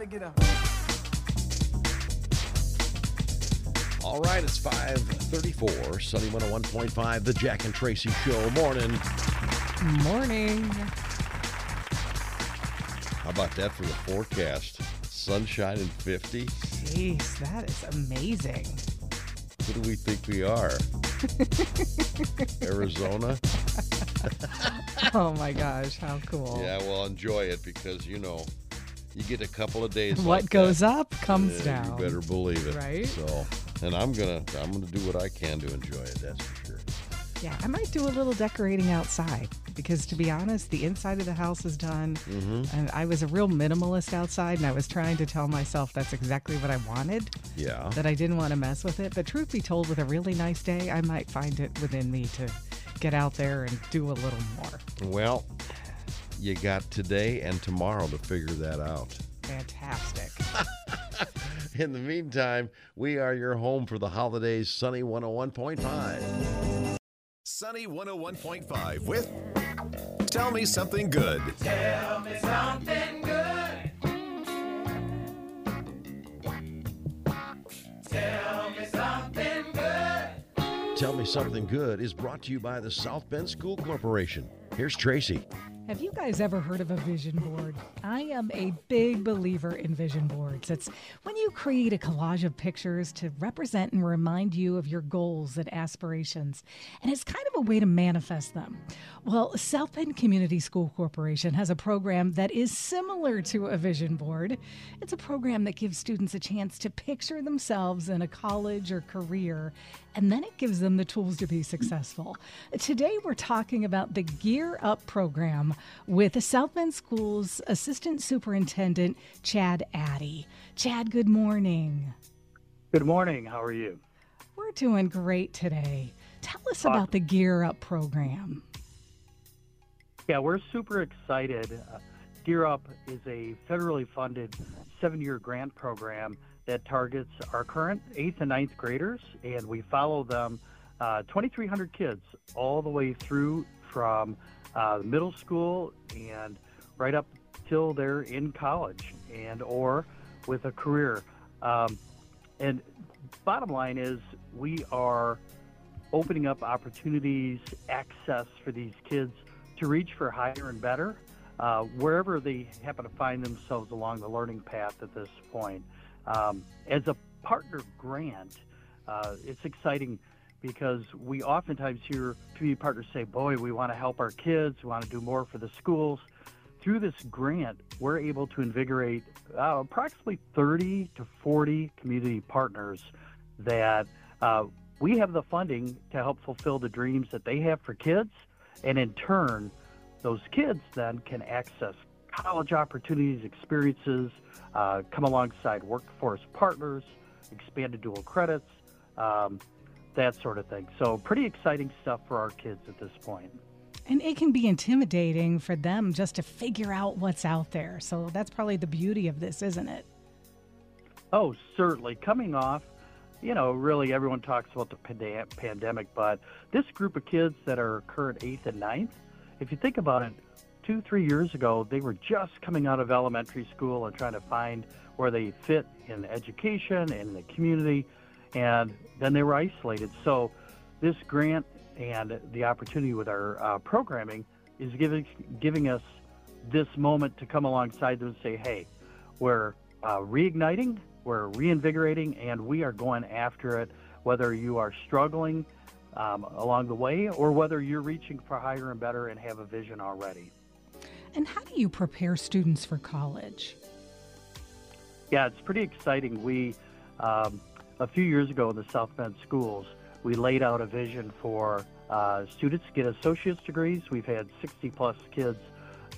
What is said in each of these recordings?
Everybody get up. All right, it's 534, Sunny 101.5, The Jack and Traci Show. Morning. Morning. How about that for the forecast? Sunshine and 50? Jeez, that is amazing. Who do we think we are? Arizona? Oh my gosh, how cool. Yeah, well, enjoy it because, you know, you get a couple of days. What like goes that, up comes down. You better believe it. Right? So, and I'm gonna, I'm gonna do what I can to enjoy it. That's for sure. Yeah, I might do a little decorating outside because, to be honest, the inside of the house is done. Mm-hmm. And I was a real minimalist outside, and I was trying to tell myself that's exactly what I wanted, Yeah. that I didn't want to mess with it. But truth be told, with a really nice day, I might find it within me to get out there and do a little more. Well, you got today and tomorrow to figure that out. Fantastic. In the meantime, we are your home for the holidays, Sunny 101.5. Sunny 101.5 with Tell Me Something Good. Tell Me Something Good Tell me something good. Tell Me Something Good is brought to you by the South Bend School Corporation. Here's Traci. Have you guys ever heard of a vision board? I am a big believer in vision boards. It's when you create a collage of pictures to represent and remind you of your goals and aspirations, and it's kind of a way to manifest them. Well, South Bend Community School Corporation has a program that is similar to a vision board. It's a program that gives students a chance to picture themselves in a college or career, and then it gives them the tools to be successful. Today, we're talking about the Gear Up program with South Bend Schools Assistant Superintendent Chad Addy. Chad, good morning. Good morning. How are you? We're doing great today. Tell us about the Gear Up program. Yeah, we're super excited. Uh, Gear Up is a federally funded seven year grant program that targets our current eighth and ninth graders, and we follow them, uh, 2,300 kids, all the way through from uh, middle school and right up till they're in college and or with a career. Um, and bottom line is, we are opening up opportunities, access for these kids to reach for higher and better uh, wherever they happen to find themselves along the learning path at this point. Um, as a partner grant, uh, it's exciting because we oftentimes hear community partners say, Boy, we want to help our kids, we want to do more for the schools. Through this grant, we're able to invigorate uh, approximately 30 to 40 community partners that uh, we have the funding to help fulfill the dreams that they have for kids. And in turn, those kids then can access college opportunities, experiences, uh, come alongside workforce partners, expanded dual credits, um, that sort of thing. So, pretty exciting stuff for our kids at this point. And it can be intimidating for them just to figure out what's out there. So that's probably the beauty of this, isn't it? Oh, certainly. Coming off, you know, really everyone talks about the pandemic, but this group of kids that are current eighth and ninth, if you think about it, two, three years ago, they were just coming out of elementary school and trying to find where they fit in education and in the community, and then they were isolated. So, this grant and the opportunity with our uh, programming is giving giving us this moment to come alongside them and say, "Hey, we're uh, reigniting, we're reinvigorating, and we are going after it. Whether you are struggling um, along the way or whether you're reaching for higher and better and have a vision already." And how do you prepare students for college? Yeah, it's pretty exciting. We, um, a few years ago in the South Bend schools, we laid out a vision for uh, students to get associate's degrees. We've had 60 plus kids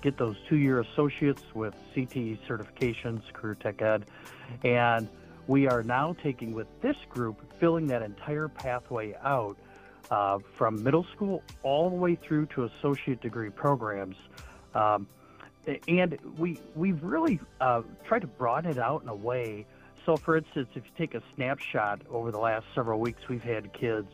get those two year associates with CTE certifications, Career Tech Ed. And we are now taking with this group, filling that entire pathway out uh, from middle school all the way through to associate degree programs. Um, and we we've really uh, tried to broaden it out in a way. So, for instance, if you take a snapshot over the last several weeks, we've had kids.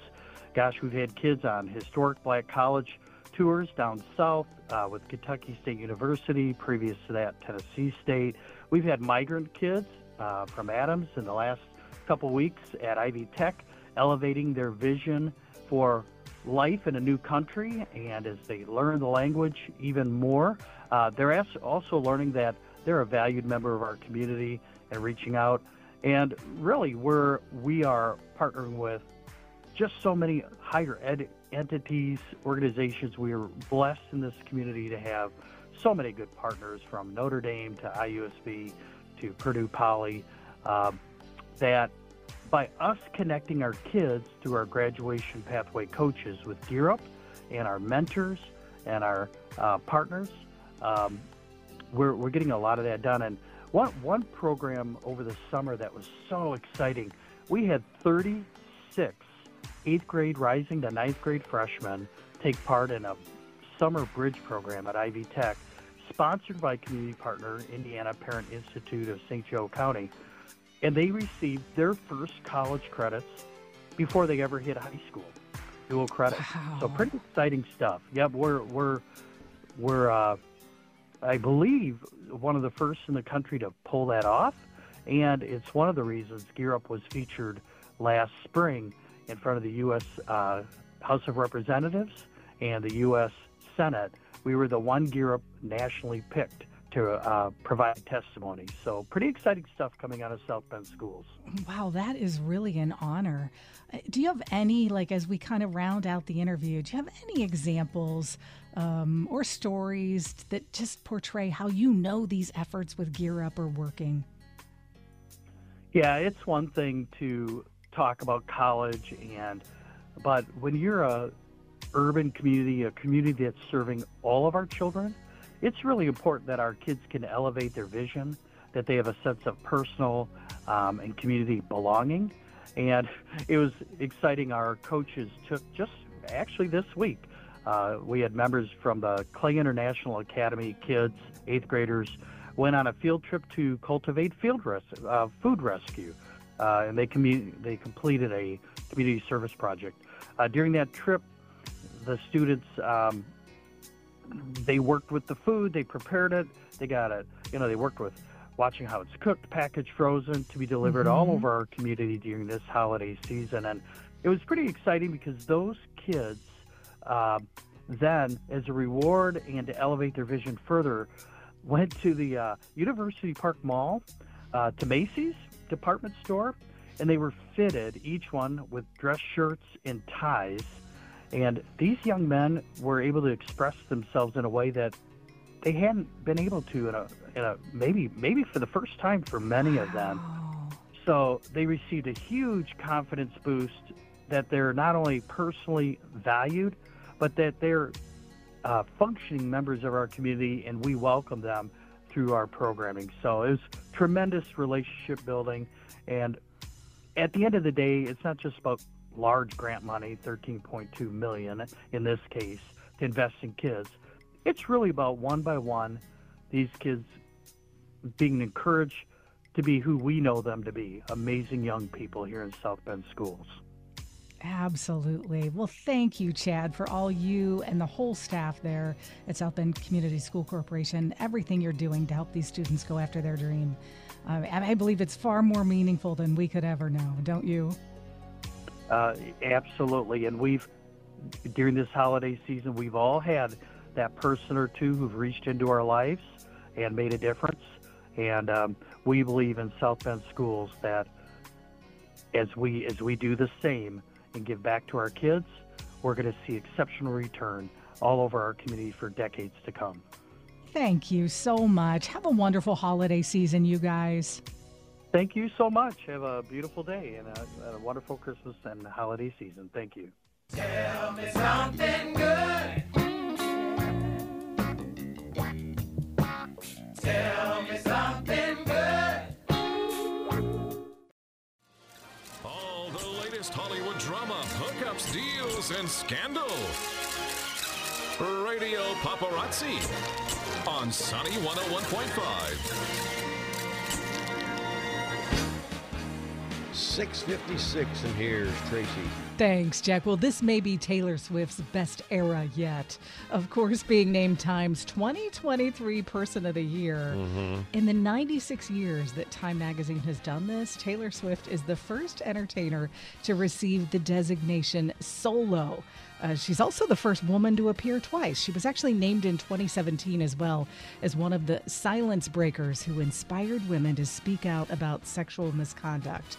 Gosh, we've had kids on historic black college tours down south uh, with Kentucky State University, previous to that, Tennessee State. We've had migrant kids uh, from Adams in the last couple weeks at Ivy Tech, elevating their vision for life in a new country. And as they learn the language even more, uh, they're also learning that they're a valued member of our community and reaching out. And really, we're we are partnering with just so many higher ed entities, organizations. We are blessed in this community to have so many good partners from Notre Dame to IUSB to Purdue Poly. Um, that by us connecting our kids through our graduation pathway coaches with Gear Up and our mentors and our uh, partners, um, we're, we're getting a lot of that done. And one, one program over the summer that was so exciting, we had 36 eighth grade rising to ninth grade freshmen take part in a summer bridge program at Ivy Tech, sponsored by community partner Indiana Parent Institute of St. Joe County. And they received their first college credits before they ever hit high school. Dual credits. Wow. So pretty exciting stuff. Yep, we're we're we're uh, I believe one of the first in the country to pull that off, and it's one of the reasons Gear Up was featured last spring in front of the U.S. Uh, House of Representatives and the U.S. Senate. We were the one Gear Up nationally picked to uh, provide testimony. So, pretty exciting stuff coming out of South Bend schools. Wow, that is really an honor. Uh, do you have any, like, as we kind of round out the interview, do you have any examples um, or stories that just portray how you know these efforts with Gear Up are working? Yeah, it's one thing to talk about college and but when you're a urban community, a community that's serving all of our children, it's really important that our kids can elevate their vision, that they have a sense of personal um, and community belonging. And it was exciting. Our coaches took just actually this week. Uh, we had members from the Clay International Academy kids, eighth graders, went on a field trip to cultivate field res- uh, food rescue uh, and they commu- they completed a community service project. Uh, during that trip, the students um, they worked with the food, they prepared it, they got it. You know, they worked with watching how it's cooked, packaged, frozen to be delivered mm-hmm. all over our community during this holiday season, and it was pretty exciting because those kids. Uh, then, as a reward and to elevate their vision further, went to the uh, University Park Mall, uh, to Macy's, department store, and they were fitted, each one with dress shirts and ties. And these young men were able to express themselves in a way that they hadn't been able to in a, in a maybe maybe for the first time for many of them. So they received a huge confidence boost that they're not only personally valued, but that they're uh, functioning members of our community, and we welcome them through our programming. So it was tremendous relationship building. And at the end of the day, it's not just about large grant money, 13.2 million in this case, to invest in kids. It's really about one by one, these kids being encouraged to be who we know them to be, amazing young people here in South Bend schools. Absolutely. Well, thank you, Chad, for all you and the whole staff there at South Bend Community School Corporation, everything you're doing to help these students go after their dream. Uh, I believe it's far more meaningful than we could ever know, don't you? Uh, absolutely. And we've, during this holiday season, we've all had that person or two who've reached into our lives and made a difference. And um, we believe in South Bend schools that as we as we do the same, and give back to our kids, we're going to see exceptional return all over our community for decades to come. Thank you so much. Have a wonderful holiday season, you guys. Thank you so much. Have a beautiful day and a, a wonderful Christmas and holiday season. Thank you. Tell me something good. Tell me something good. All the latest Hollywood drama, hookups, deals, and scandal. Radio Paparazzi on Sunny 101.5. 656, and here's Traci. Thanks, Jack. Well, this may be Taylor Swift's best era yet. Of course, being named Time's 2023 Person of the Year. In the 96 years that Time magazine has done this, Taylor Swift is the first entertainer to receive the designation solo. Uh, she's also the first woman to appear twice. She was actually named in 2017 as well as one of the silence breakers who inspired women to speak out about sexual misconduct.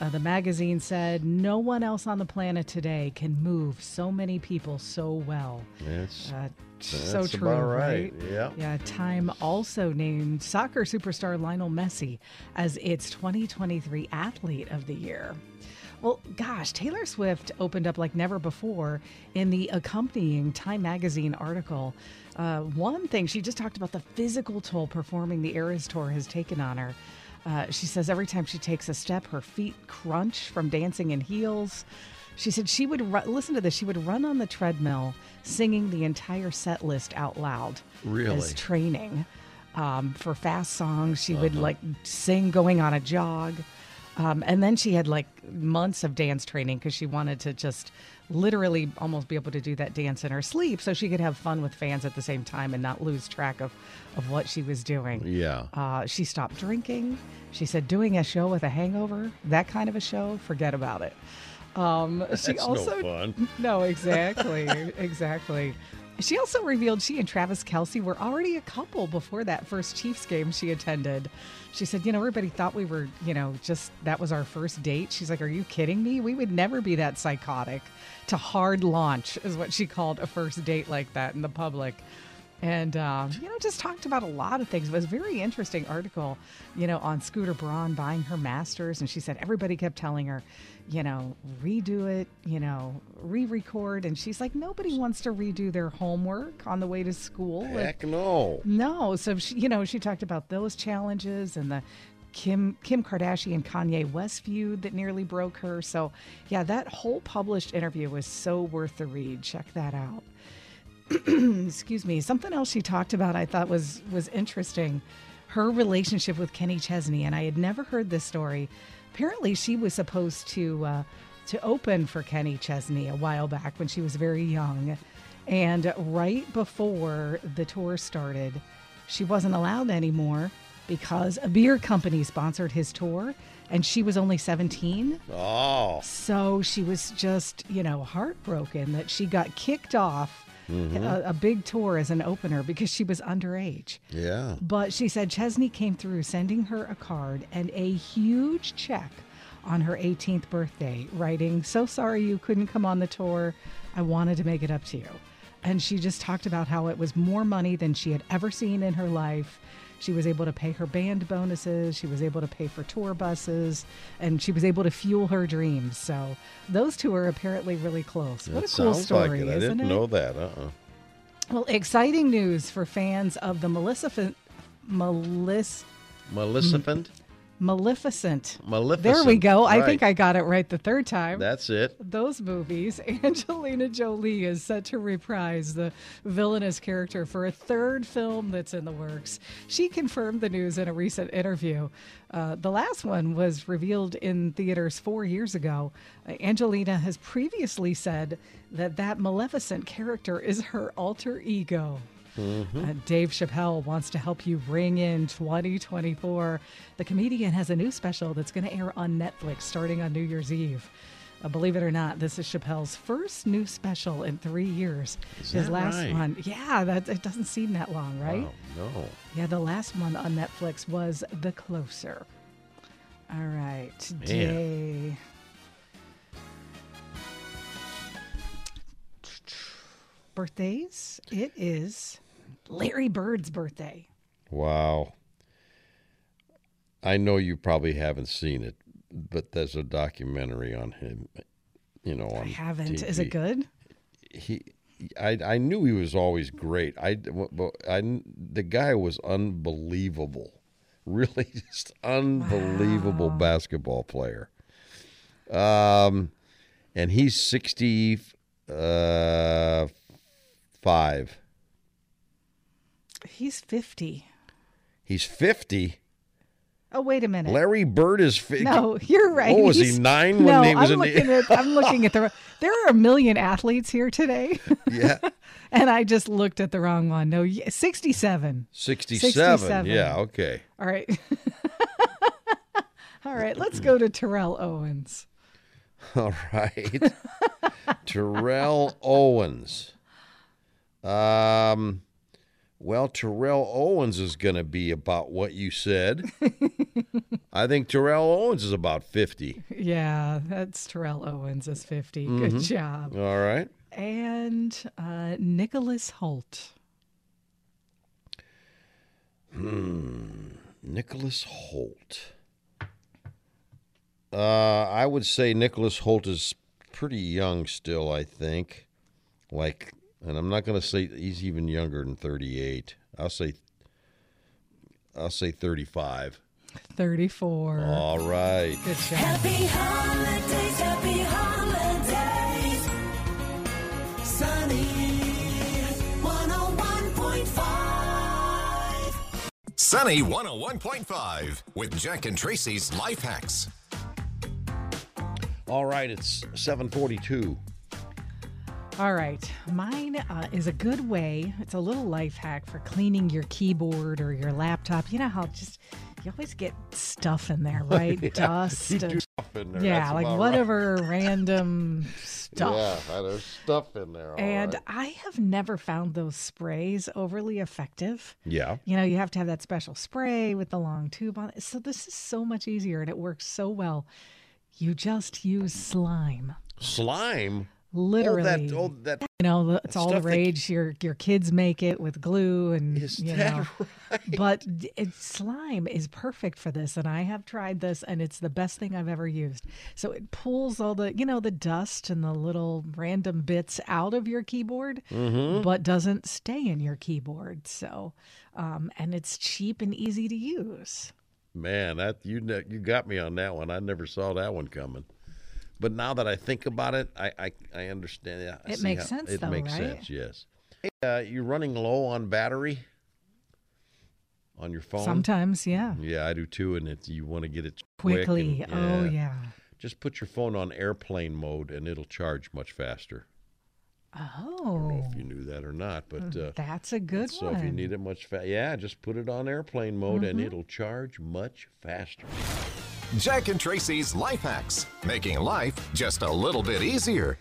Uh, the magazine said no one else on the planet today can move so many people so well. That's, Uh, so true, right? right. Yeah. Yeah. Time also named soccer superstar Lionel Messi as its 2023 Athlete of the Year. Well, gosh, Taylor Swift opened up like never before in the accompanying Time magazine article. Uh, one thing, she just talked about the physical toll performing the Eras Tour has taken on her. Uh, she says every time she takes a step, her feet crunch from dancing in heels. She said she would ru- listen to this. She would run on the treadmill, singing the entire set list out loud Really? as training um, for fast songs. She would Uh-huh. like sing going on a jog, um, and then she had like months of dance training because she wanted to just literally almost be able to do that dance in her sleep, so she could have fun with fans at the same time and not lose track of of what she was doing. Yeah. Uh, she stopped drinking. She said, doing a show with a hangover, that kind of a show, forget about it. Um, she That's also, no no, exactly, exactly. She also revealed she and Travis Kelce were already a couple before that first Chiefs game she attended. She said, you know, everybody thought we were, you know, just that was our first date. She's like, are you kidding me? We would never be that psychotic. To hard launch is what she called a first date like that in the public and um, you know just talked about a lot of things. It was a very interesting article you know on scooter braun buying her masters. And she said everybody kept telling her you know redo it you know re-record. And she's like nobody wants to redo their homework on the way to school. Like, Heck no. no. So she, you know she talked about those challenges and the Kim Kim Kardashian Kanye West feud that nearly broke her. So yeah that whole published interview was so worth the read. Check that out excuse me. Something else she talked about i thought was was interesting. Her relationship with kenny chesney and i had never heard this story. Apparently she was supposed to uh, to open for kenny chesney a while back when she was very young. And right before the tour started she wasn't allowed anymore because a beer company sponsored his tour and she was only 17 Oh. so she was just, you know, heartbroken that she got kicked off Mm-hmm. a, a big tour as an opener because she was underage. Yeah. But she said Chesney came through sending her a card and a huge check on her 18th birthday, writing, So sorry you couldn't come on the tour. I wanted to make it up to you. And she just talked about how it was more money than she had ever seen in her life. She was able to pay her band bonuses. She was able to pay for tour buses, and she was able to fuel her dreams. So those two are apparently really close. What That a cool story, like it. I didn't it? know that. Uh-uh. Well, exciting news for fans of the Melissa, Melissa, Maleficent? Maleficent. Maleficent. There we go. I think I got it right the third time. That's it. Those movies, Angelina Jolie is set to reprise the villainous character for a third film that's in the works. She confirmed the news in a recent interview. Uh, the last one was revealed in theaters four years ago. Uh, Angelina has previously said that that Maleficent character is her alter ego. Uh, Dave Chappelle wants to help you ring in 2024. The comedian has a new special that's going to air on Netflix starting on New Year's Eve. Uh, believe it or not, this is Chappelle's first new special in three years. Is His last right? one, yeah, that it doesn't seem that long, right? Wow, no. Yeah, the last one on Netflix was The Closer. All right, today. Birthdays. It is Larry Bird's birthday. Wow. I know you probably haven't seen it, but there's a documentary on him. You know, on I haven't. Is it good? He, I, I knew he was always great. I, but I, the guy was unbelievable, really, just unbelievable basketball player. Um, and he's sixty uh, five. He's 50. He's fifty. Oh, wait a minute. Larry Bird is. Fi- no, you're right. What was he nine when no, he was I'm in the- looking at. I'm looking at the. There are a million athletes here today, Yeah. and I just looked at the wrong one. No, 67. 67. 67. Yeah, okay. All right. All right, let's go to Terrell Owens. All right. Terrell Owens. Um, well, Terrell Owens is going to be about what you said. I think Terrell Owens is about 50. Yeah, that's Terrell Owens is 50. Good job. All right. And uh, Nicholas Hoult. Hmm. Nicholas Hoult. Uh, I would say Nicholas Hoult is pretty young still, I think. Like, and I'm not going to say he's even younger than 38. I'll say, I'll say 35. 34. All right. Good job. Happy holidays, happy holidays. Sunny 101.5. Sunny 101.5 with Jack and Traci's Life Hacks. All right. It's 742. All right. Mine uh, is a good way. It's a little life hack for cleaning your keyboard or your laptop. You know how just you always get stuff in there, right? Dust. You do and- stuff in there. yeah, That's like whatever random stuff. Yeah, there's stuff in there. all And right. I have never found those sprays overly effective. yeah. You know, you have to have that special spray with the long tube on it. So this is so much easier and it works so well. You just use slime. Slime. Literally. Oh, that, oh, that you know, it's all the stuff that- rage. Your your kids make it with glue and you know. right? But it, slime is perfect for this, and I have tried this, and it's the best thing I've ever used. So it pulls all the you know the dust and the little random bits out of your keyboard, Mm-hmm. but doesn't stay in your keyboard. So, um, and it's cheap and easy to use. Man, that you you got me on that one. I never saw that one coming. But now that I think about it, I I, I understand. Yeah, I It makes sense, It though, makes right? sense. Yes. Hey, uh, you're running low on battery on your phone. Sometimes, yeah, Yeah, I do too. And it, you want to get it quick quickly. and- Oh yeah. Just put your phone on airplane mode, and it'll charge much faster. Oh, If you knew that or not, but uh, that's a good so one. if you need it much fa- yeah, just put it on airplane mode, and Mm-hmm. it'll charge much faster. Jack and Traci's Life Hacks, making life just a little bit easier.